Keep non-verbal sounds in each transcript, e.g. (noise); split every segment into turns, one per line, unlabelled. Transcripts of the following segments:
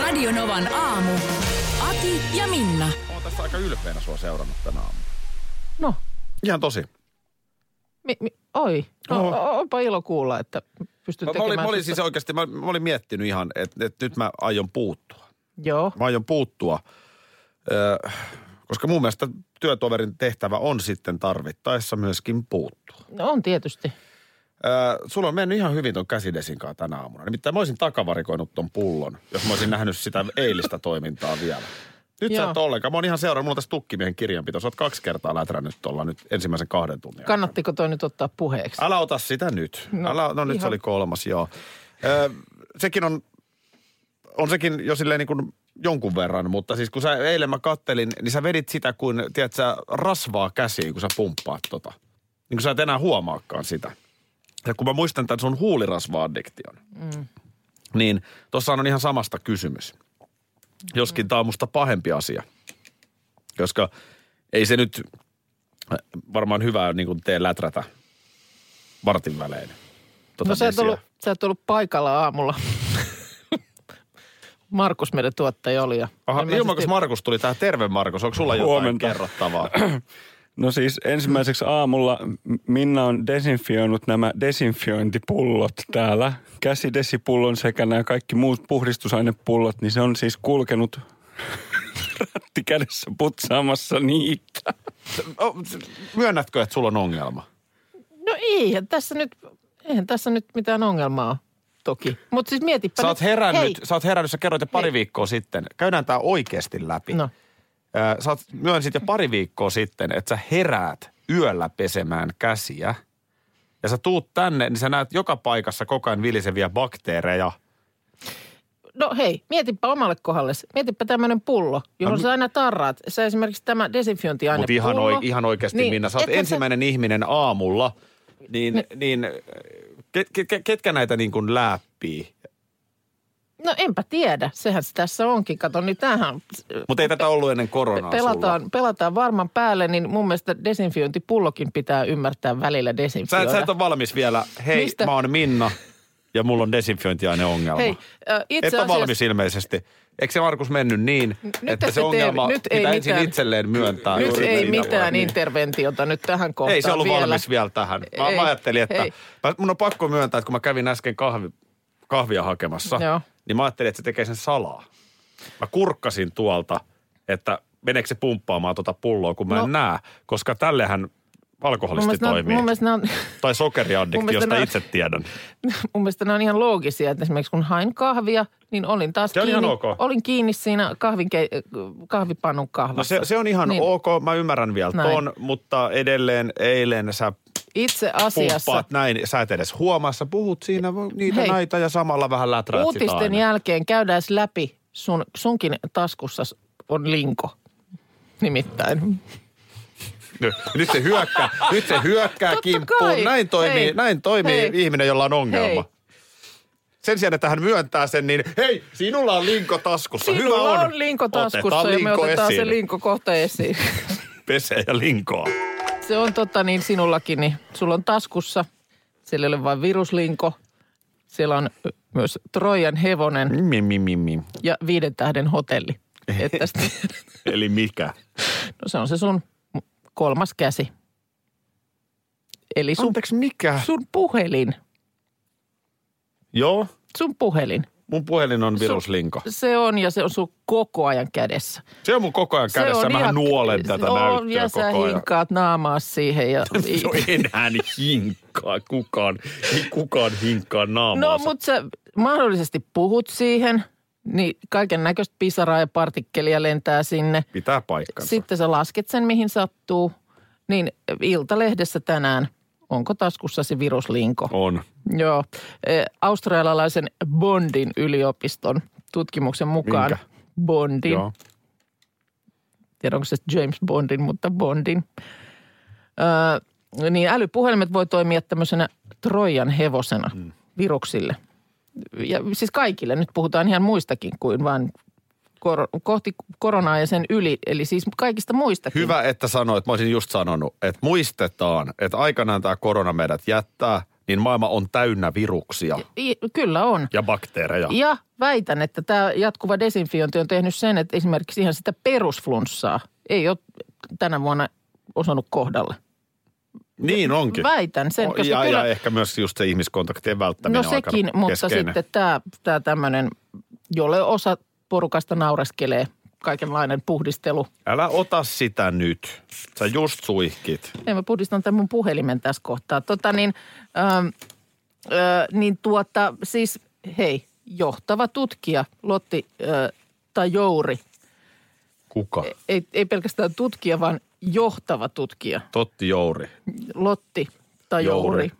Radio Novan aamu. Ati ja Minna.
Oon tässä aika ylpeänä sua seurannut tänä aamuna.
No,
Ihan tosi.
mi, mi, oi. No,
No.
onpa ilo kuulla, että pystyt
Mä, mä,
tekemään...
olin, mä olin siis oikeasti, mä, mä olin miettinyt ihan, että, että nyt mä aion puuttua.
Joo,
Mä aion puuttua, koska mun mielestä työtoverin tehtävä on sitten tarvittaessa myöskin puuttua.
no on tietysti.
Öö, sulla on mennyt ihan hyvin ton käsidesin kanssa tänä aamuna. Nimittäin mä olisin takavarikoinut ton pullon, jos mä olisin nähnyt sitä eilistä toimintaa vielä. Nyt sä
Joo.
et ollenkaan. Mä oon ihan seurannut, mulla on tässä tukkimiehen kirjanpito. Sä oot kaksi kertaa lätrännyt tuolla nyt ensimmäisen kahden tunnin.
Kannattiko toi nyt ottaa puheeksi?
Älä ota sitä nyt. No, Älä, no nyt se
ihan-
oli kolmas, joo. Ö, sekin on, on sekin jo silleen niin kuin jonkun verran, mutta siis kun sä eilen mä kattelin, niin sä vedit sitä kuin, tiedät sä, rasvaa käsiin, kun sä pumppaat tota. Niin kuin sä et enää huomaakaan sitä. Ja kun mä muistan tämän sun huulirasva-addiktion, mm. niin tuossa on ihan samasta kysymys. Joskin tää on musta pahempi asia. Koska ei se nyt äh, varmaan hyvää niin kuin tee läträtä vartin välein. Tota
no sä et, ollut, sä et ollut paikalla aamulla. (laughs) Markus meidän tuottaja oli. Ja
Aha, ilman, kun Markus tuli tähän. Terve Markus, onko sulla jotain
Huomenta.
kerrottavaa? (clears throat)
No siis ensimmäiseksi aamulla Minna on desinfioinut nämä desinfiointipullot täällä. Käsidesipullon sekä nämä kaikki muut puhdistusainepullot, niin se on siis kulkenut (laughs) ratti kädessä putsaamassa niitä.
Myönnätkö, että sulla on ongelma?
No eihän tässä nyt, eihän tässä nyt mitään ongelmaa ole, toki. Mutta siis mietipä
Sä oot
nyt,
herännyt,
hei,
sä oot herännyt, sä kerroit jo pari
Hei.
viikkoa sitten. Käydään tää oikeasti läpi.
No,
Sä oot myönsit jo pari viikkoa sitten, että sä heräät yöllä pesemään käsiä. Ja sä tuut tänne, niin sä näet joka paikassa koko ajan viliseviä bakteereja.
no hei, mietipä omalle kohdalle. Mietipä tämmöinen pullo, johon
No,
sä aina tarraat. Sä esimerkiksi tämä desinfiointiaine
Mutta ihan, oi, ihan oikeasti, niin, Minna, sä oot ensimmäinen ihminen aamulla, niin, niin ket, ket, ketkä näitä niin kuin läppii?
No enpä tiedä, sehän se tässä onkin. Kato, niin tämähän
Mutta ei tätä ollut ennen koronaa
pelataan,
sulla.
pelataan varman päälle, niin mun mielestä desinfiointipullokin pitää ymmärtää välillä
Sä,
desinfioida.
et- sä et ole valmis vielä. Hei,
Mistä?
mä oon Minna ja mulla on desinfiointiaineongelma.
Hei, äh, itse
Et ole
asiassa,
valmis ilmeisesti. Eikö se Markus mennyt niin,
Nyt
että
et
se ongelma
nyt ei
pitää ensin
mitään-
itselleen myöntää?
Nyt ei
niin.
mitään interventiota nyt tähän kohtaan
Ei se ollut
vielä.
valmis vielä tähän. Mä,
Ei,
mä ajattelin, että
ei.
mä, mun on pakko myöntää, että kun mä kävin äsken kahvi, kahvia hakemassa,
Joo.
Niin mä ajattelin, että se tekee sen salaa. Mä kurkkasin tuolta, että meneekö se pumppaamaan tuota pulloa, kun mä
No.
en näe, koska tällehän
Mun
alkoholisti
mielestä, ne on,
toimii.
mun, mielestä on,
Tai
mun
sokeriaddikti, josta
on-
itse tiedän.
mun mielestä ne on ihan loogisia. Että esimerkiksi kun hain kahvia, niin olin taas
Se
kiinni,
ihan ok.
olin kiinni siinä kahvinke, kahvipannun
No
kahvassa.
se, se on ihan
niin.
ok, mä ymmärrän vielä
Näin.
ton, mutta edelleen eilen sä
Itse asiassa
pumppaat näin, sä et edes huomaa, sä puhut siinä niitä
Hei.
näitä ja samalla vähän läträät sitä
uutisten
aina.
jälkeen käydään läpi, sun, sunkin taskussa on linko. Nimittäin.
Nyt, nyt se hyökkää, nyt se hyökkää
Totta
kimppuun.
kai.
Näin toimii,
Hei.
näin toimii
Hei.
ihminen, jolla on ongelma.
Hei.
Sen sijaan, että hän myöntää sen, niin hei, sinulla on linko taskussa. Hyvä
Sinulla
on.
on linko taskussa
otetaan
ja me
linko
otetaan
esiin.
se linko kohta esiin. (laughs)
Pesee ja linkoa.
Se on totta niin sinullakin, niin sulla on taskussa, siellä ei ole vain viruslinko, siellä on myös Trojan hevonen
Mi, mi, mi, mi.
ja viiden tähden hotelli. Että sitten, (laughs)
Eli mikä?
no se on se sun kolmas käsi. Eli sun,
Anteeksi, mikä?
sun puhelin,
Joo,
sun puhelin.
Mun puhelin on viruslinko.
Se on ja se on sun koko ajan kädessä.
Se on mun koko ajan kädessä.
se on
Mä
ihan-
nuolen tätä
on,
näyttöä
ja sä
koko ajan.
hinkaat naamaa siihen. Ja, (laughs)
No enää hinkkaa kukaan. Ei kukaan hinkkaa naamaansa.
No, mutta sä mahdollisesti puhut siihen, niin kaiken näköistä pisaraa ja partikkelia lentää sinne.
Pitää paikkansa.
Sitten sä lasket sen, mihin sattuu. Niin Iltalehdessä tänään, onko taskussasi viruslinko?
On.
Joo. Eh, Australialaisen Bondin yliopiston tutkimuksen mukaan
Minkä?
Bondin.
Joo.
Tiedä, onko se James Bondin, mutta Bondin. Öö, niin älypuhelimet voi toimia tämmöisenä Trojan hevosena
Mm.
viruksille. Ja siis kaikille. Nyt puhutaan ihan muistakin kuin vain kor- kohti koronaa ja sen yli. Eli siis kaikista muistakin.
Hyvä, että sanoit. Mä olisin just sanonut, että muistetaan, että aikanaan tämä korona meidät jättää, niin maailma on täynnä viruksia
I, kyllä on.
ja bakteereja.
Ja väitän, että tämä jatkuva desinfiointi on tehnyt sen, että esimerkiksi ihan sitä perusflunssaa ei ole tänä vuonna osannut kohdalle.
Niin onkin.
Väitän sen, koska
ja,
kyllä,
ja ehkä myös just se ihmiskontaktien välttäminen
no sekin, mutta
keskeinen.
sitten tämä, tämä tämmöinen, jolle osa porukasta naureskelee, kaikenlainen puhdistelu.
Älä ota sitä nyt. Sä just suihkit.
Ei, mä puhdistan tämän mun puhelimen tässä kohtaa. Tota niin, ähm, äh, niin tuota, siis hei, johtava tutkija Lotti äh, tai Jouri,
Kuka?
ei, ei pelkästään tutkija, vaan johtava tutkija,
Totti Jouri.
Lotti tai Jouri,
Jouri.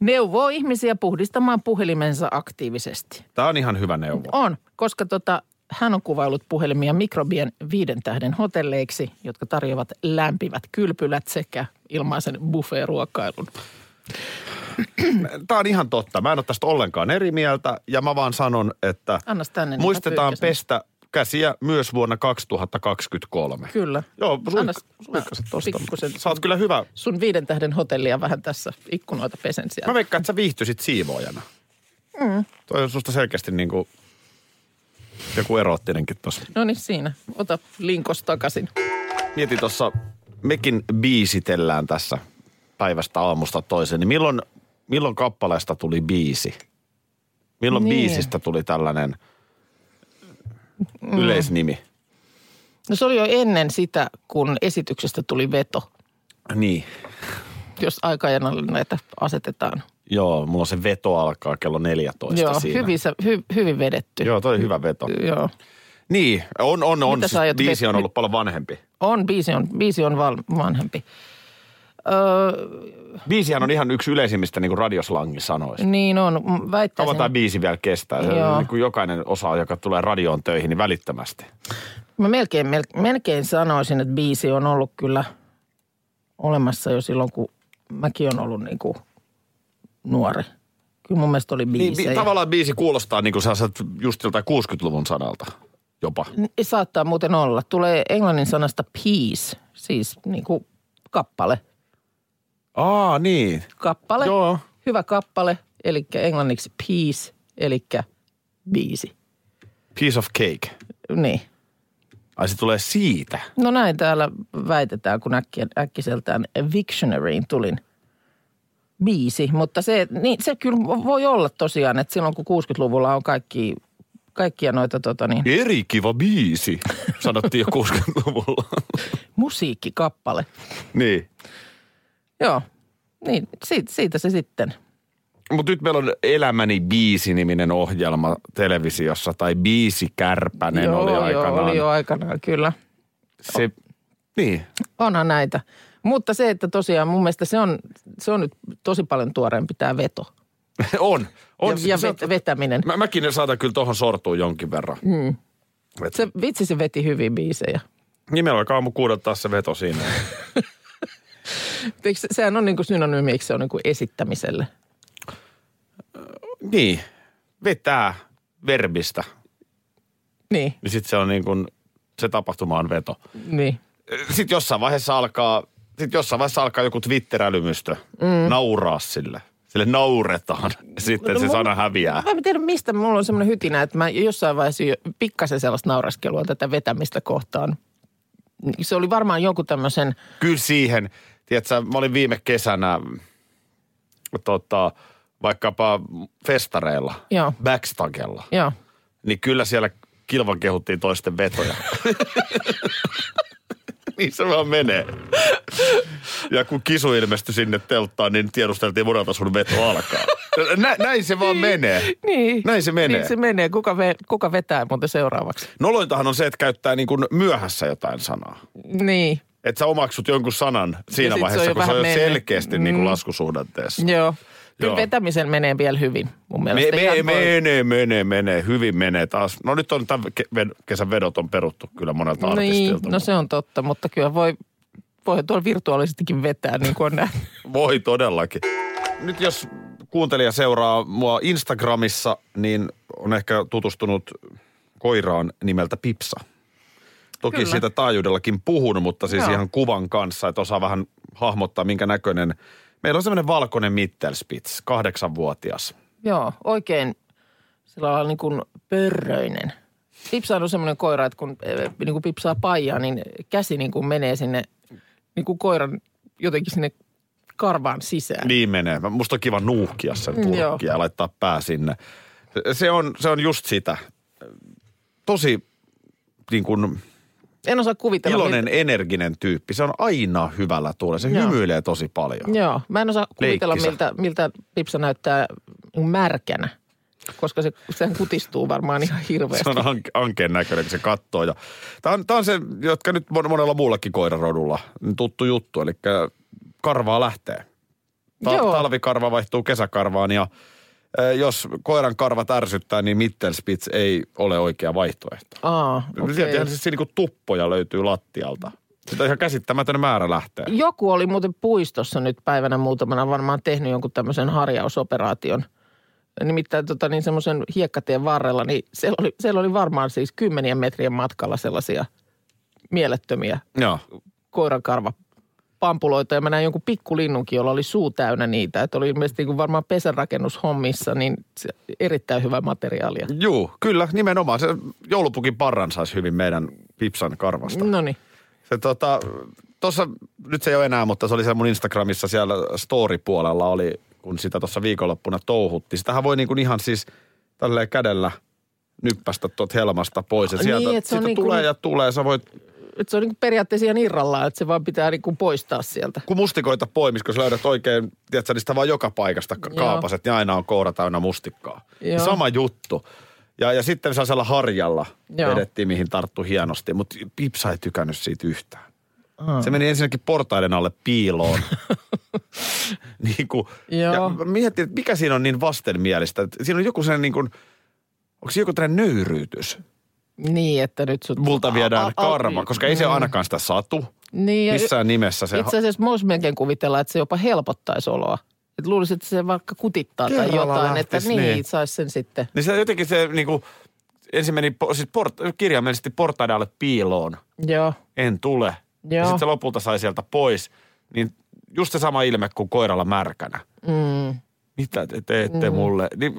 neuvoo ihmisiä puhdistamaan puhelimensa aktiivisesti.
Tämä on ihan hyvä neuvo.
On, koska tota, hän on kuvaillut puhelimia mikrobien viiden tähden hotelleiksi, jotka tarjoavat lämpivät kylpylät sekä ilmaisen buffet-ruokailun.
Tämä on ihan totta. Mä en ole tästä ollenkaan eri mieltä ja mä vaan sanon, että
tänne. niin mä
muistetaan pestä käsiä myös vuonna 2023.
Kyllä.
Joo, suik-
Annas
suikkaset
mä
tosta.
pikkusen
Sä oot kyllä hyvä.
sun viiden tähden hotellia vähän tässä ikkunoita pesen
Mä
sieltä.
veikkaan, että sä viihtyisit siivoojana. Mm. Toi on susta selkeästi niin kuin joku eroottinenkin tossa.
No niin siinä. Ota linkos takaisin.
Mietin tuossa, mekin biisitellään tässä päivästä aamusta toiseen, niin milloin, milloin kappaleesta tuli biisi? Milloin
Niin.
biisistä tuli tällainen yleisnimi?
No se oli jo ennen sitä, kun esityksestä tuli veto,
Niin.
jos aikajanalle näitä asetetaan.
Joo, mulla se veto alkaa kello 14
Joo,
siinä.
hyvin, sä- hy, hyvin vedetty.
Joo, toi hyvä veto.
Joo.
Niin, on, on, on.
Mitä
Siis biisi on ollut paljon vanhempi.
On, biisi on, biisi on val, vanhempi. Öö,
Biisihän on ihan yksi yleisimmistä niin kuin radioslangin sanoista.
niin on, väittäisin.
Kauan tämä biisi vielä kestää. Se
Joo.
niin kuin jokainen osa, joka tulee radioon töihin, niin välittömästi.
Mä melkein, mel, melkein sanoisin, että biisi on ollut kyllä olemassa jo silloin, kun mäkin on ollut niin kuin nuori. Kyllä mun mielestä oli
Niin,
biisejä.
bi- tavallaan biisi kuulostaa niin kuin sä saat just joltain 60-luvun sanalta jopa.
Saattaa muuten olla. Tulee englannin sanasta peace, siis niin kuin kappale.
Aa, niin.
Kappale,
Joo.
hyvä kappale, eli englanniksi peace, eli biisi.
Piece of cake.
Niin.
Ai se tulee siitä.
No näin täällä väitetään, kun äkkiseltään Victionaryin tulin biisi. Mutta se, niin, se kyllä voi olla tosiaan, että silloin kun 60-luvulla on kaikki, kaikkia noita tota niin,
Eri kiva biisi, sanottiin jo (laughs) 60-luvulla.
musiikkikappale.
niin.
Joo, niin siitä, siitä se sitten.
Mutta nyt meillä on Elämäni biisi-niminen ohjelma televisiossa, tai Biisi Kärpänen
joo,
oli aikanaan.
Joo, oli jo aikanaan, kyllä.
Se, niin.
Onhan näitä. Mutta se, että tosiaan mun mielestä se on, se on nyt tosi paljon tuoreempi tämä veto. (laughs)
on. on
ja ja
se,
vet, vetäminen.
mä, mäkin saatan kyllä tuohon sortua jonkin verran. Mm. Et,
Se, vitsi se veti hyvin biisejä.
nimellä alkaa aamu kuudelta taas se veto siinä. (laughs)
Eikö se- Sehän on niin kuin synonyymi, eikö se on niin kuin esittämiselle.
niin. Vetää verbistä.
Niin,
Niin sitten se on niin kuin, se tapahtuma on veto.
niin.
Sitten jossain vaiheessa alkaa, sitten jossain vaiheessa alkaa joku Twitter-älymystö mm. nauraa sille. Sille nauretaan. (laughs) Sitten
No
se
mun-
sana häviää.
Mä en tiedä, mistä mulla on semmoinen hytinä, että mä jossain vaiheessa pikkasen sellaista nauraskelua tätä vetämistä kohtaan. Se oli varmaan jonkun tämmöisen,
Kyllä siihen, tiedätkö, mä olin viime kesänä tota, vaikkapa festareilla,
Joo.
backstagella,
joo,
niin kyllä siellä kilvan kehuttiin toisten vetoja. (laughs) niin se vaan menee. Ja kun kisu ilmestyi sinne telttaan, niin tiedusteltiin monelta sun veto alkaa. Nä, näin se vaan menee.
Niin.
Näin se menee.
Niin se menee. Kuka, ve, kuka vetää muuten seuraavaksi?
Nolointahan on se, että käyttää niin kuin myöhässä jotain sanaa.
Niin.
Että sä omaksut jonkun sanan siinä
se on
vaiheessa,
jo
kun se on
vähän
jo
mennyt.
selkeästi niin kuin
Mm.
laskusuhdanteessa.
Joo. Kyllä
Joo.
vetämisen menee vielä hyvin mun
Me,
mielestä.
me,
voi-
menee, menee, menee. Hyvin menee taas. No nyt on tämän kesän vedot on peruttu kyllä monelta
Niin,
artistilta.
no se on totta, mutta kyllä voi, voi tuolla virtuaalisestikin vetää, niin kuin on. (laughs)
Voi todellakin. Nyt jos kuuntelija seuraa mua Instagramissa, niin on ehkä tutustunut koiraan nimeltä Pipsa. Toki
Kyllä.
siitä taajuudellakin puhun, mutta siis
Joo.
ihan kuvan kanssa, että osaa vähän hahmottaa, minkä näköinen. Meillä on semmoinen valkoinen Mittelspitz, kahdeksanvuotias.
Joo, oikein sillä lailla niin kuin pörröinen. Pipsa on semmoinen koira, että kun eh, niin kuin pipsaa paijaa, niin käsi niin kuin menee sinne niin kuin koiran jotenkin sinne karvaan sisään.
Niin menee. Musta on kiva nuuhkia sen
Mm, joo.
purkkia ja laittaa pää sinne. Se on, se on just sitä. Tosi niin kuin
En osaa kuvitella.
iloinen,
miltä-
energinen tyyppi. Se on aina hyvällä tuulella. Se
Joo.
hymyilee tosi paljon.
Joo, mä en osaa kuvitella,
Leikkisä.
miltä, miltä pipsa näyttää märkänä, koska se, sehän kutistuu varmaan ihan hirveästi.
Se on anke, ankeen näköinen, kun se katsoo. Ja tämä, on, tämä on se, jotka nyt mon- monella muullakin koirarodulla tuttu juttu. Eli karvaa lähtee. Ta- talvikarva vaihtuu kesäkarvaan ja jos koiran karvat ärsyttää, niin Mittelspitz ei ole oikea vaihtoehto.
Aa,
Okay. Sieltähän siis niin kuin tuppoja löytyy lattialta. Sitä ihan käsittämätön määrä lähtee.
Joku oli muuten puistossa nyt päivänä muutamana varmaan tehnyt jonkun tämmöisen harjausoperaation. Nimittäin tota, niin semmoisen hiekkatien varrella, niin siellä oli, siellä oli varmaan siis kymmenien metrien matkalla sellaisia mielettömiä
Joo.
koirankarva pampuloita ja mä näin jonkun pikkulinnunkin, jolla oli suu täynnä niitä. Että oli ilmeisesti niin kuin varmaan pesänrakennushommissa, niin se, erittäin hyvä materiaalia.
Juu, kyllä, nimenomaan. Se joulupukin parran saisi hyvin meidän Pipsan karvasta.
No niin.
Se tota, tuossa, nyt se ei ole enää, mutta se oli siellä mun Instagramissa siellä story-puolella oli, kun sitä tuossa viikonloppuna touhutti. Sitähän voi niinku ihan siis tälleen kädellä nyppästä tuot helmasta pois. Ja
Niin,
sieltä,
että se on
siitä
niinku-
tulee ja tulee. Sä voit,
Että se on niin periaatteessa ihan irrallaan, että se vaan pitää niin kuin poistaa sieltä.
kun mustikoita poimis, kun sä löydät oikein, tiedätkö, niistä vaan joka paikasta ka- kaapaset, niin aina on koura täynnä mustikkaa.
Joo.
Ja sama juttu. Ja, ja sitten sellaisella harjalla
Joo.
vedettiin, mihin tarttu hienosti. Mutta Pipsa ei tykännyt siitä yhtään.
Aa.
Se meni ensinnäkin portaiden alle piiloon. (laughs) niin kuin,
Joo.
ja mietin, että mikä siinä on niin vastenmielistä. Siinä on joku sellainen niin kuin, onko se joku tällainen nöyryytys?
Niin, että nyt sut...
Multa viedään
A- a-
karva, koska ei se
Mm.
ainakaan sitä satu.
Niin, ja
Missään nimessä se...
Itse asiassa voisi melkein kuvitella, että se jopa helpottaisi oloa. Että luulisin, että se vaikka kutittaa tai
Kerralla
jotain, että
lähtisi,
niin,
niin.
niin. saisi sen sitten.
Niin se jotenkin se niin kuin, ensin meni siis port, kirjaimellisesti portaiden alle piiloon.
Joo,
En tule. Ja
Joo.
sitten se lopulta sai sieltä pois. Niin just se sama ilme kuin koiralla märkänä.
mm,
Mitä te teette mm. mulle? Niin,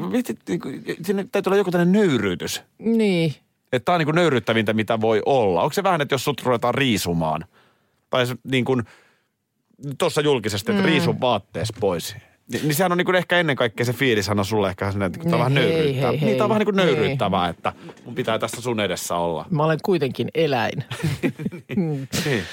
niin kuin, sinne täytyy olla joku tällainen nöyryytys.
niin.
Että tämä on niin kuin nöyryyttävintä, mitä voi olla. Onko se vähän, että jos sut ruvetaan riisumaan? Tai se niin kuin tuossa julkisesti, että mm. riisun vaattees pois. Ni, niin sehän on niin kuin ehkä ennen kaikkea se fiilis on sulle ehkä sellainen, että tämä on vähän
Niin, hei,
nöyryyttävää.
hei,
Niin, tämä on vähän niin kuin nöyryyttävää, että mun pitää tässä sun edessä olla.
Mä olen kuitenkin eläin. (laughs)
Niin.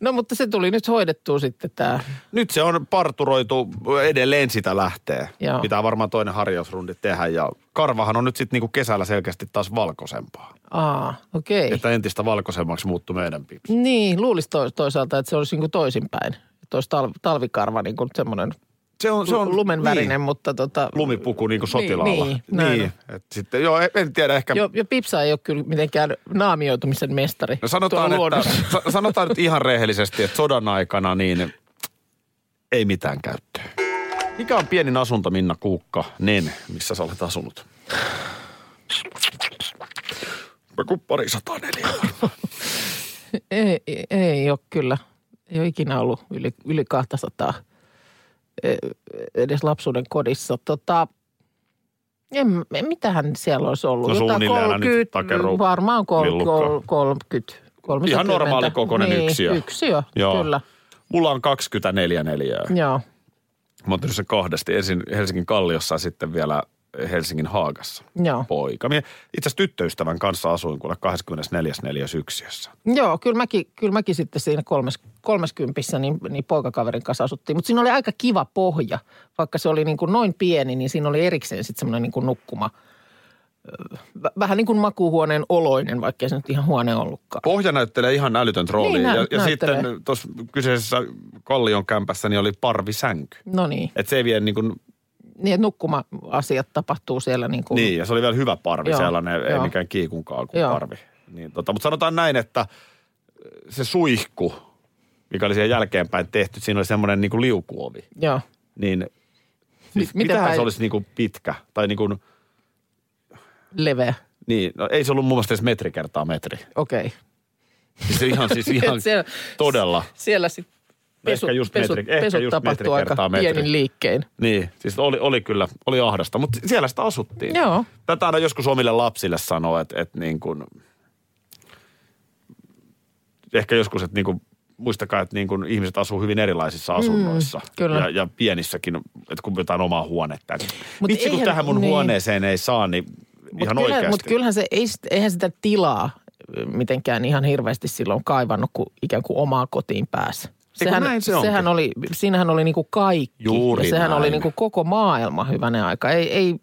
No mutta se tuli nyt hoidettua sitten tämä.
Nyt se on parturoitu, edelleen sitä lähtee.
Joo.
Pitää varmaan toinen harjausrundi tehdä ja karvahan on nyt sitten niinku kesällä selkeästi taas valkoisempaa.
Aa, okei. Okay.
Että entistä valkoisemmaksi muuttui meidän pips.
Niin, luulisi to- toisaalta, että se olisi niin kuin toisinpäin. Että olisi tal- talvikarva niin kuin semmoinen
Se on, se on
lumenvärinen,
niin,
mutta tota...
lumipuku niin kuin sotilaalla.
niin, näin
niin. Et sitten, joo, en tiedä ehkä.
Jo, jo Pipsa ei ole kyllä mitenkään naamioitumisen mestari.
No sanotaan, että, sanotaan nyt ihan rehellisesti, että sodan aikana niin ei mitään käyttöä. Mikä on pienin asunto, Minna Kuukka, Nen, missä sä olet asunut? Joku pari sataa neljä. (laughs)
Ei, ei, ei ole kyllä. Ei ole ikinä ollut yli, yli 200 e- edes lapsuuden kodissa. Tota, en, mitähän siellä olisi ollut?
No
Jotain
suunnilleen aina nyt takeru-
varmaan kol,
lillukkaa.
kol, 30. 30.
Ihan normaali kokoinen
niin,
yksiö.
Yksiö,
Joo.
kyllä.
Mulla on 24 neliöä.
Joo.
Mä oon sen kahdesti. Ensin Helsingin Kalliossa ja sitten vielä Helsingin Haagassa.
Joo.
Poika. Itse asiassa tyttöystävän kanssa asuin kuule 24. yksiössä.
Joo, kyllä mäkin, kyllä mäkin sitten siinä kolmes, kolmeskymppissä niin, niin poikakaverin kanssa asuttiin. Mutta siinä oli aika kiva pohja. Vaikka se oli niin kuin noin pieni, niin siinä oli erikseen sitten semmoinen niin kuin nukkuma. Vähän niin kuin makuuhuoneen oloinen, vaikka se nyt ihan huone ollutkaan.
Pohja näyttelee ihan älytön rooli.
Niin, nä-
ja, ja
näyttelee.
sitten tuossa kyseisessä Kallion kämpässä niin oli parvisänky.
No niin.
Että se ei vie niin kuin
Niin, nukkuma-asiat tapahtuu siellä niin kuin...
Niin, ja se oli vielä hyvä parvi,
Joo,
sellainen, ei
joo.
mikään kiikunkaan kuin
Joo.
parvi. Niin, tota, mutta sanotaan näin, että se suihku, mikä oli siihen jälkeenpäin tehty, siinä oli semmoinen niin kuin liukuovi.
Joo.
Niin siis
miten
mitähän
päin-
se olisi niin kuin pitkä? Tai niin kuin,
Leveä.
niin, no ei se ollut mun mielestä edes metri kertaa metri.
Okei. Okay.
Siis se ihan, siis (laughs) ihan
Siellä-
todella.
Siellä sitten pesu,
Ehkä just
pesu,
metri- ehkä
pesut
just
tapahtuu aika
kertaa metri.
pienin liikkein.
Niin, siis oli, oli kyllä, oli ahdasta, mutta siellä sitä asuttiin.
Joo.
Tätä aina joskus omille lapsille sanoo, että, että niin kuin, ehkä joskus, että niin kuin, muistakaa, että niin kuin ihmiset asuu hyvin erilaisissa asunnoissa.
Mm, kyllä.
Ja, ja pienissäkin, että kun jotain omaa huonetta. Niin
Mut
Vitsi, kun
eihän-
tähän mun
niin.
huoneeseen ei saa, niin
Mutta
ihan
kyllähän,
oikeasti.
mut kyllähän se, ei, eihän sitä tilaa mitenkään ihan hirveästi silloin kaivannut, kun ikään kuin omaa kotiin pääsi. Sehän,
näin se onkin.
sehän oli, siinähän oli niinku kaikki.
Juuri
ja sehän
näin.
oli niinku koko maailma hyvänen aika. Ei, ei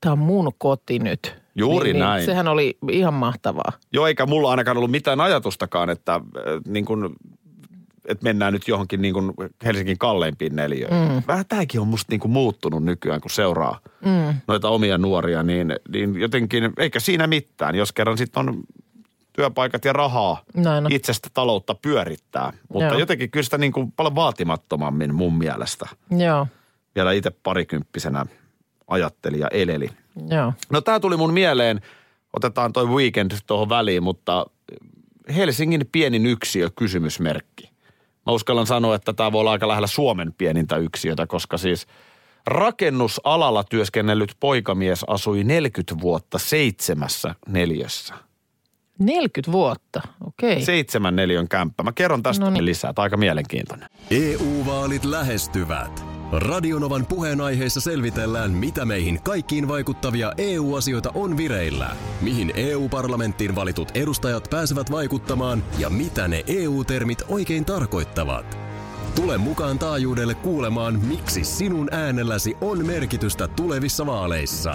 tämä on mun koti nyt.
Juuri
niin,
näin.
Niin, sehän oli ihan mahtavaa.
Joo, eikä mulla ainakaan ollut mitään ajatustakaan, että, äh, niin kuin, että mennään nyt johonkin niin kuin Helsingin kalleimpiin neljöihin. Mm. Vähän tämäkin on musta niin kuin muuttunut nykyään, kun seuraa mm. noita omia nuoria, niin, niin jotenkin, eikä siinä mitään, jos kerran sitten on työpaikat ja rahaa
Näin on.
itsestä taloutta pyörittää. Mutta
Joo.
jotenkin kyllä sitä niin kuin paljon vaatimattomammin mun mielestä.
Joo,
Vielä itse parikymppisenä ajatteli ja eleli.
joo.
No tämä tuli mun mieleen, otetaan toi weekend tuohon väliin, mutta Helsingin pienin yksiö kysymysmerkki. Mä uskallan sanoa, että tämä voi olla aika lähellä Suomen pienintä yksiötä, koska siis rakennusalalla työskennellyt poikamies asui 40 vuotta seitsemässä neljössä.
40 vuotta, okei.
Seitsemän neliön kämppä. Mä kerron tästä
No niin.
lisää. Tämä on aika mielenkiintoinen.
EU-vaalit lähestyvät. Radionovan puheenaiheessa selvitellään, mitä meihin kaikkiin vaikuttavia EU-asioita on vireillä, mihin EU-parlamenttiin valitut edustajat pääsevät vaikuttamaan ja mitä ne EU-termit oikein tarkoittavat. Tule mukaan taajuudelle kuulemaan, miksi sinun äänelläsi on merkitystä tulevissa vaaleissa.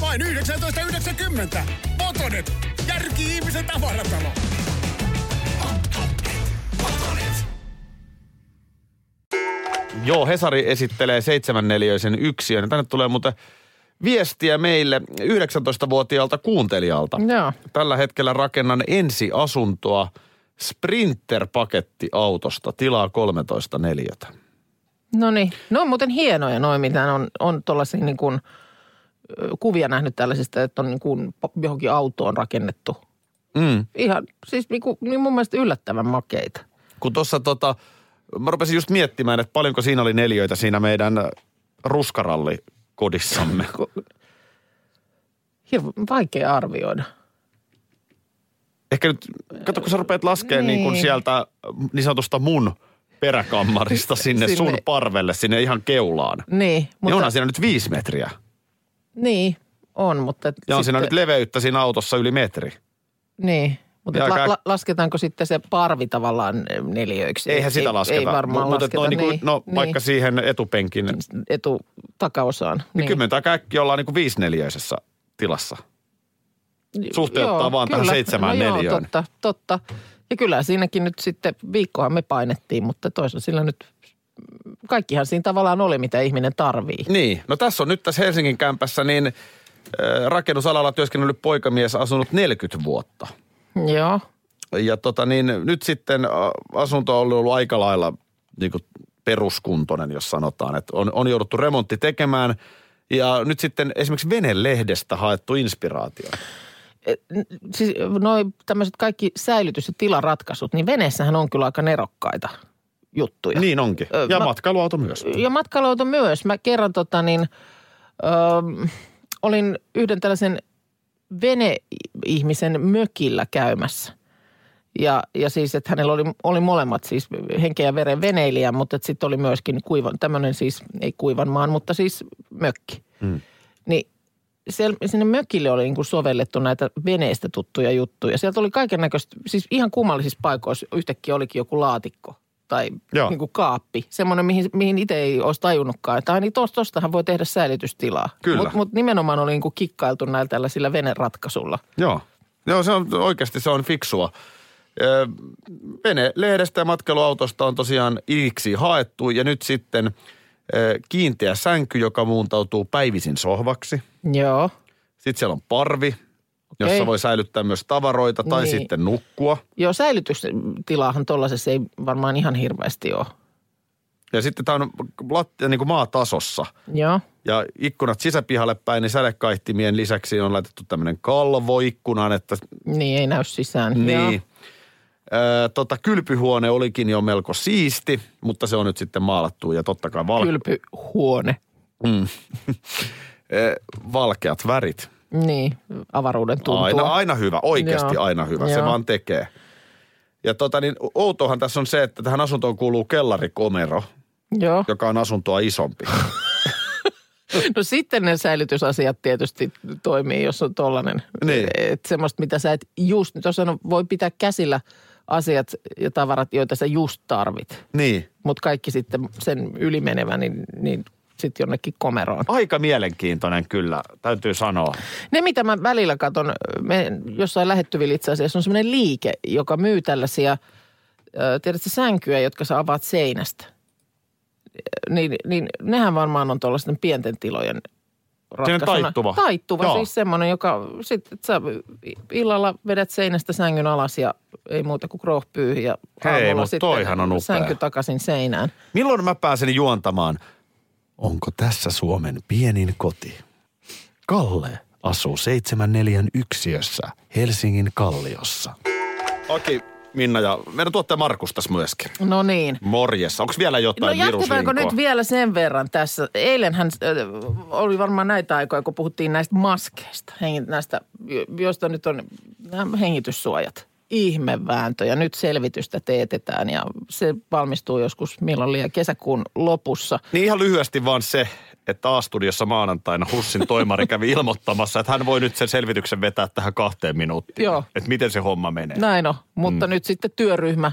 Vain 19,90. Motonet. Järki ihmisen tavaratalo.
Joo, Hesari esittelee seitsemänneliöisen yksiön. Ja Tänne tulee muuten viestiä meille 19-vuotiaalta kuuntelijalta.
Joo.
Tällä hetkellä rakennan ensiasuntoa Sprinter-pakettiautosta, tilaa 13 neliötä.
No niin, ne on muuten hienoja noin, mitä on, on tuollaisia niin kuin, kuvia nähnyt tällaisista, että on niin kuin johonkin autoon rakennettu.
Mm.
Ihan, siis niin, kuin, niin mun mielestä yllättävän makeita.
Kun tuossa tota, mä rupesin just miettimään, että paljonko siinä oli neliöitä siinä meidän ruskarallikodissamme. (laughs)
Hirveän vaikea arvioida.
Ehkä nyt, kato kun sä rupeat laskemaan niin. Niin
Niin.
sieltä niin sanotusta mun peräkammarista (laughs) sinne,
Sinne.
sun parvelle, sinne ihan keulaan.
Niin,
Niin
mutta,
onhan siinä nyt viisi metriä.
Niin on, mutta...
Ja on siinä nyt leveyttä siinä autossa yli metri.
Niin, mutta la,
aika-
la, lasketaanko sitten se parvi tavallaan neliöiksi?
Eihän sitä
ei,
lasketa.
Ei varmaan
Mutta
lasketa,
noin
niin,
niin, no
niin,
vaikka siihen etupenkin, niin
etu takaosaan.
niin. kymmentä käkki ollaan niin kuin viisineliöisessä tilassa. suhteuttaa vaan tähän seitsemään
no joo,
neliöön.
totta, totta. Ja kyllä siinäkin nyt sitten, viikkohan me painettiin, mutta toisaalta sillä nyt, kaikkihan siinä tavallaan oli, mitä ihminen tarvii.
Niin, no tässä on nyt tässä Helsingin kämpässä niin äh, rakennusalalla työskennellyt poikamies asunut 40 vuotta.
Joo,
Ja tota niin, nyt sitten asunto on ollut aika lailla niin kuin peruskuntoinen, jos sanotaan, että on, on jouduttu remontti tekemään. Ja nyt sitten esimerkiksi Venelehdestä haettu inspiraatio.
siis noi tämmöiset kaikki säilytys- ja tilaratkaisut, niin veneessähän on kyllä aika nerokkaita juttuja.
Niin onkin. Ja
mä-
matkailuauto myös.
Ja matkailuauto myös. Mä kerran tota niin, ö, olin yhden tällaisen vene-ihmisen mökillä käymässä. Ja, ja siis, että hänellä oli, oli molemmat siis henkeä ja veren veneilijä, mutta sitten oli myöskin kuivan, tämmöinen siis, ei kuivan maan, mutta siis mökki. Mm. Niin siellä, sinne mökille oli niin kuin sovellettu näitä veneistä tuttuja juttuja. Sieltä oli kaiken näköistä, siis ihan kummallisissa paikoissa yhtäkkiä olikin joku laatikko tai
Joo.
niin kuin kaappi. Semmoinen, mihin, mihin itse ei olisi tajunnutkaan, että niin tosta, tostahan voi tehdä säilytystilaa.
Kyllä.
Mutta mut nimenomaan oli niin kuin kikkailtu näillä tällaisilla veneratkaisulla.
Joo. Joo, se on oikeasti se on fiksua. Ö, Vene lehdestä ja matkailuautosta on tosiaan iliksi haettu ja nyt sitten kiinteä sänky, joka muuntautuu päivisin sohvaksi.
Joo.
Sitten siellä on parvi,
Okei.
jossa voi säilyttää myös tavaroita tai
Niin.
sitten nukkua.
Joo, säilytystilaahan tuollaisessa ei varmaan ihan hirveästi ole.
Ja sitten tämä on lattia niin kuin maatasossa.
Joo.
Ja ikkunat sisäpihalle päin, niin sädekaihtimien lisäksi on laitettu tämmöinen kalvo ikkunaan, että
Niin, ei näy sisään.
Niin.
Joo.
Ö, tota, kylpyhuone olikin jo melko siisti, mutta se on nyt sitten maalattu ja totta kai val-
Kylpyhuone. (laughs)
ö, valkeat värit.
Niin, avaruuden tuntua.
Aina, aina hyvä, oikeasti
Joo.
aina hyvä, se
Joo.
vaan tekee. Ja tota niin, outohan tässä on se, että tähän asuntoon kuuluu kellarikomero,
Joo.
joka on asuntoa isompi. (laughs)
No sitten ne säilytysasiat tietysti toimii, jos on tollainen.
Niin.
Että semmoista, mitä sä et just, tuossa voi pitää käsillä asiat ja tavarat, joita sä just tarvit.
niin.
Mutta kaikki sitten sen ylimenevä, niin, niin sitten jonnekin komeroon.
Aika mielenkiintoinen kyllä, täytyy sanoa.
Ne, mitä mä välillä katson, me jossain lähettyvillä itse asiassa on semmoinen liike, joka myy tällaisia, tiedätkö, sänkyjä, jotka sä avaat seinästä. Niin, niin nehän varmaan on tuollaisten pienten tilojen ratkaisuna.
taittuva.
Taittuva,
Joo.
siis semmoinen, joka sitten sä illalla vedät seinästä sängyn alas ja ei muuta kuin krohpyyhi ja
Hei,
aamulla
mut toihan on upea.
sänky takaisin seinään.
Milloin mä pääsen juontamaan? Onko tässä Suomen pienin koti? Kalle asuu seitsemän neljän yksiössä Helsingin Kalliossa. Aki, Minna ja meidän tuottaja Markus tässä myöskin.
No niin.
Morjes. Onko vielä
No
jotain
jatketaanko
viruslinkoa?
nyt vielä sen verran tässä? Eilenhän äh, oli varmaan näitä aikoja, kun puhuttiin näistä maskeista, näistä, jo- joista nyt on nämä hengityssuojat. Ihmevääntö ja nyt selvitystä teetetään ja se valmistuu joskus milloin liian kesäkuun lopussa.
Niin ihan lyhyesti vaan se, että A-studiossa maanantaina Hussin toimari kävi (laughs) ilmoittamassa, että hän voi nyt sen selvityksen vetää tähän kahteen minuuttiin.
Joo.
Että miten se homma menee.
Näin on, mutta mm. nyt sitten työryhmä.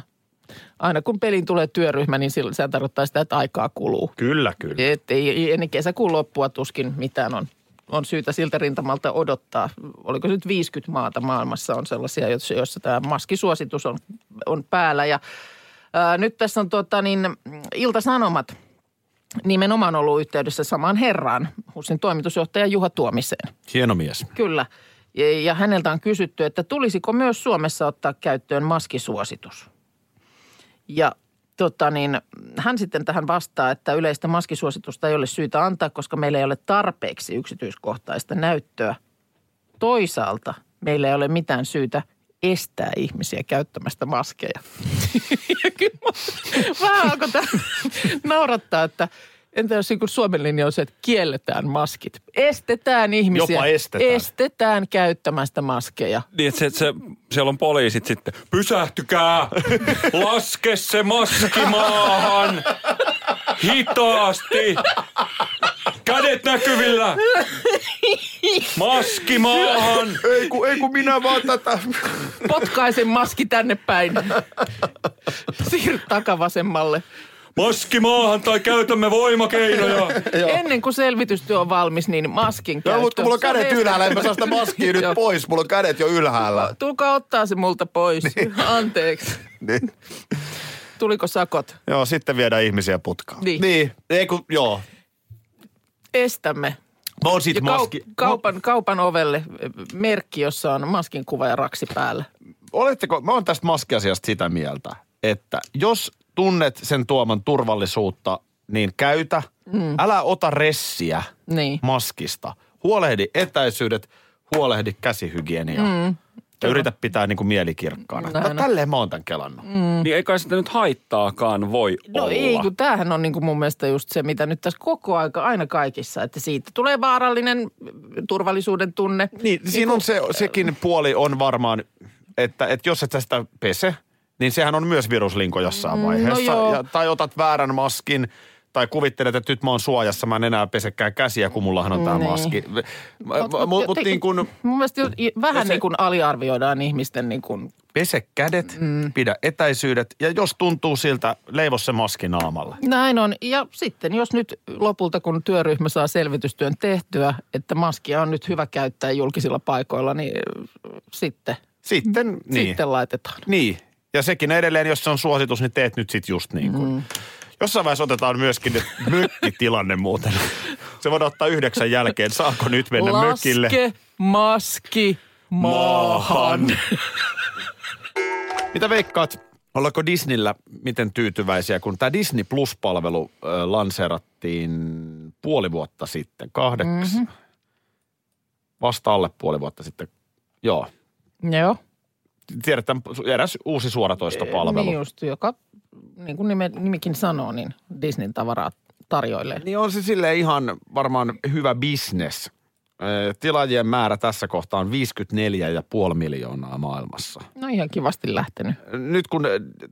Aina kun peliin tulee työryhmä, niin silloin se tarkoittaa sitä, että aikaa kuluu.
Kyllä, kyllä.
Et ei, ennen kesäkuun loppua tuskin mitään on, on syytä siltä rintamalta odottaa. Oliko nyt 50 maata maailmassa on sellaisia, joissa, tämä maskisuositus on, on päällä. Ja ää, nyt tässä on tuota, niin, Ilta-Sanomat nimenomaan ollut yhteydessä samaan herraan, HUSin toimitusjohtaja Juha Tuomiseen.
Hieno mies.
Kyllä. Ja, ja häneltä on kysytty, että tulisiko myös Suomessa ottaa käyttöön maskisuositus. Ja tota niin, hän sitten tähän vastaa, että yleistä maskisuositusta ei ole syytä antaa, koska meillä ei ole tarpeeksi yksityiskohtaista näyttöä. Toisaalta meillä ei ole mitään syytä estää ihmisiä käyttämästä maskeja. (laughs) ja kyllä vähän alkoi (laughs) naurattaa, että entä jos joku Suomen linja on se, että kielletään maskit. Estetään ihmisiä.
Jopa estetään.
Estetään käyttämästä maskeja.
Niin, että se, se, siellä on poliisit sitten, pysähtykää, laske se maski maahan, hitaasti, kädet näkyvillä, maski maahan.
Ei kun, ei kun minä vaan tätä.
Potkaisen maski tänne päin. Siirry takavasemmalle.
Maski maahan tai käytämme voimakeinoja. (laughs)
Ennen kuin selvitystyö on valmis, niin maskin käyttö.
Joo, mutta mulla on kädet ylhäällä, en mä saa sitä maskia nyt (laughs) pois. Mulla on kädet jo ylhäällä. (laughs)
Tulkaa ottaa se multa pois. Anteeksi.
Niin.
Tuliko sakot?
Joo, sitten viedään ihmisiä putkaan.
Niin.
niin. Ei kun, joo.
Estämme.
Mä oon sit
Ja
maski.
kau- kaupan, kaupan ovelle merkki, jossa on maskin kuva ja raksi päällä.
Oletteko, mä oon tästä maskiasiasta sitä mieltä, että jos tunnet sen tuoman turvallisuutta, niin käytä. Mm. Älä ota ressiä
Niin.
maskista. Huolehdi etäisyydet, huolehdi käsihygieniaa. Mm. Ja yritä pitää niin kuin mielikirkkaana. No, tälleen mä oon tämän kelannut. Mm.
Niin ei kai sitä nyt haittaakaan voi
No
olla.
ei, kun tämähän on niin kuin mun mielestä just se, mitä nyt tässä koko aika, aina kaikissa, että siitä tulee vaarallinen turvallisuuden tunne.
Niin, siinä on se, sekin puoli on varmaan että, että jos et sä sitä pese, niin sehän on myös viruslinko jossain vaiheessa.
Mm, joo.
ja, tai otat väärän maskin, tai kuvittelet, että nyt mä oon suojassa, mä en enää pesekään käsiä, kun mullahan on tämä
Niin.
maski.
Mut-
Mutta mut, mut niin kuin,
Mun mielestä jo, vähän
se-
niin kuin aliarvioidaan ihmisten niin kuin,
pese kädet, mm. pidä etäisyydet, ja jos tuntuu siltä, leivo se maski naamalla.
näin on. Ja sitten jos nyt lopulta, kun työryhmä saa selvitystyön tehtyä, että maskia on nyt hyvä käyttää julkisilla paikoilla, niin sitten,
Sitten, niin.
sitten laitetaan.
Niin. Ja sekin edelleen, jos se on suositus, niin teet nyt sit just niin kuin. Mm. Jossain vaiheessa otetaan myöskin nyt (laughs) mökkitilanne muuten. Se voidaan ottaa yhdeksän jälkeen. Saako nyt mennä mökille?
Laske maski maahan. (laughs)
Mitä veikkaat, ollaanko Disneyllä miten tyytyväisiä, kun tämä Disney Plus-palvelu lanseerattiin puoli vuotta sitten, kahdeks, mm-hmm. vasta alle puoli vuotta sitten. Joo,
Joo.
Tiedetään, eräs uusi suoratoistopalvelu.
Niin just, joka niin kuin nime, nimikin sanoo, niin Disneyn tavaraa tarjoilee.
Niin on se sille ihan varmaan hyvä bisnes. Tilaajien määrä tässä kohtaa on 54,5 miljoonaa maailmassa.
No ihan kivasti lähtenyt.
Nyt kun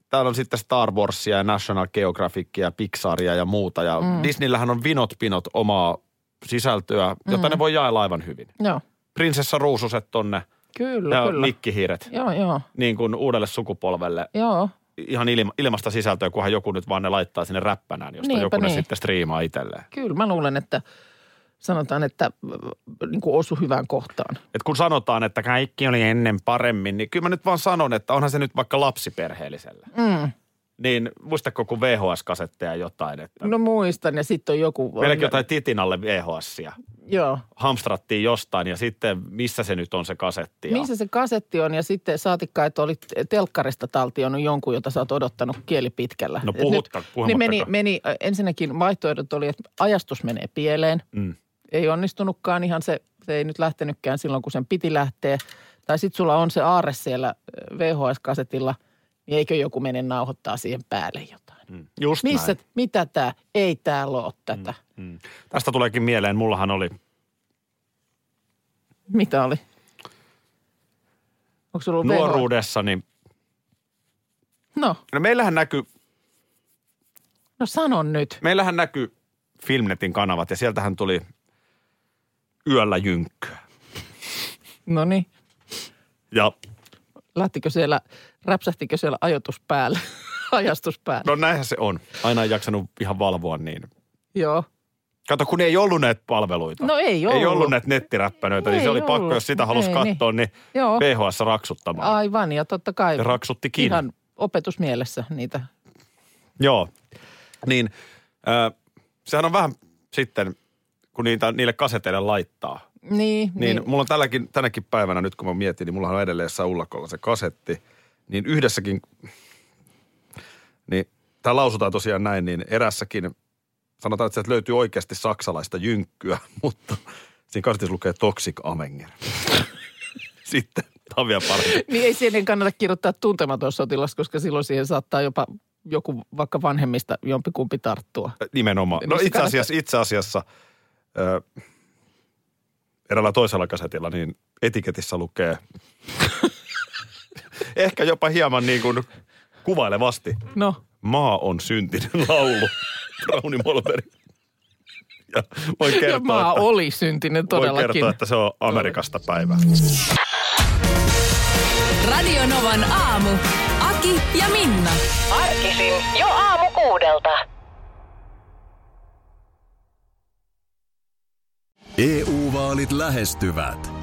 täällä on sitten Star Warsia ja National Geographicia ja Pixaria ja muuta. Ja mm. Disneyllähän on vinot pinot omaa sisältöä, jota mm. ne voi jaella aivan hyvin.
Joo,
Prinsessa Ruususet tonne
kyllä, kyllä.
mikkihiiret
Joo, joo,
niin kuin uudelle sukupolvelle.
joo.
Ihan ilma, ilmasta sisältöä, kunhan joku nyt vaan ne laittaa sinne räppänään, josta
Niinpä
joku ne
niin.
sitten striimaa itselleen.
Kyllä mä luulen, että sanotaan, että äh, niin kuin osu hyvään kohtaan.
Et kun sanotaan, että kaikki oli ennen paremmin, niin kyllä mä nyt vaan sanon, että onhan se nyt vaikka lapsiperheellisellä.
Mm.
Niin muistatko kun VHS-kasetteja jotain, että
No muistan ja sitten on joku...
meilläkin jotain titin alle VHSia.
Joo.
Hamstrattiin jostain ja sitten missä se nyt on se kasetti. Ja...
Missä se kasetti on ja sitten saatikka, että olit telkkarista taltioinut jonkun, jota sä oot odottanut kieli pitkällä.
No puhutta-
nyt-. Niin meni, meni, ensinnäkin vaihtoehdot oli, että ajastus menee pieleen.
Mm.
Ei onnistunutkaan ihan se, se ei nyt lähtenytkään silloin, kun sen piti lähteä. Tai sitten sulla on se aarre siellä VHS-kasetilla, niin eikö joku mene nauhoittaa siihen päälle jotain.
Mm. Just
Missä,
näin.
mitä tämä? Ei täällä ole tätä.
Mm. Tästä tuleekin mieleen, mullahan oli
Mitä oli? Onko sulla ollut
nuoruudessani,
No,
no meillähän näkyy,
no sanon nyt.
meillähän näkyy Filmnetin kanavat ja sieltähän tuli yöllä jynkkyä.
No niin.
Ja
Lähtikö siellä, räpsähtikö siellä ajoitus päälle, (laughs) ajastus päälle?
no näinhän se on. Aina ei jaksanut ihan valvoa niin.
Joo.
Kato, kun ei ollut näitä palveluita.
No ei
Ei
ollut.
ollut näitä nettiräppänöitä, niin
Ei
se oli pakko,
ollut.
jos sitä halusi
Ei,
katsoa, niin,
Joo.
VHS raksuttamaan.
Aivan, ja totta kai.
Ja raksuttikin.
Ihan opetusmielessä niitä.
Joo. Niin, äh, sehän on vähän sitten, kun niitä, niille kaseteille laittaa.
Niin,
Niin,
niin.
niin mulla on tälläkin, tänäkin päivänä, nyt kun mä mietin, niin mulla on edelleen Saulakolla se kasetti. Niin yhdessäkin, niin tämä lausutaan tosiaan näin, niin erässäkin, sanotaan, että sieltä löytyy oikeasti saksalaista jynkkyä, (laughs) mutta siinä kasetissa lukee Toxic Avenger. (laughs) Sitten, tämä on vielä parempi.
niin ei siihen kannata kirjoittaa tuntematon sotilas, koska silloin siihen saattaa jopa joku vaikka vanhemmista jompikumpi tarttua.
Nimenomaan. No
Niin se
itse asiassa, itse asiassa ö, eräällä toisella kasetilla niin etiketissä lukee ehkä jopa hieman niin kuin kuvailevasti.
No,
Maa on syntinen laulu. Rauni Molberg. Ja voin
ja
kertoa,
maa
että,
oli syntinen
voin
todellakin.
kertoa, että se on Amerikasta päivä.
Radio Novan aamu. Aki ja Minna.
Arkisin jo aamu kuudelta.
EU-vaalit lähestyvät.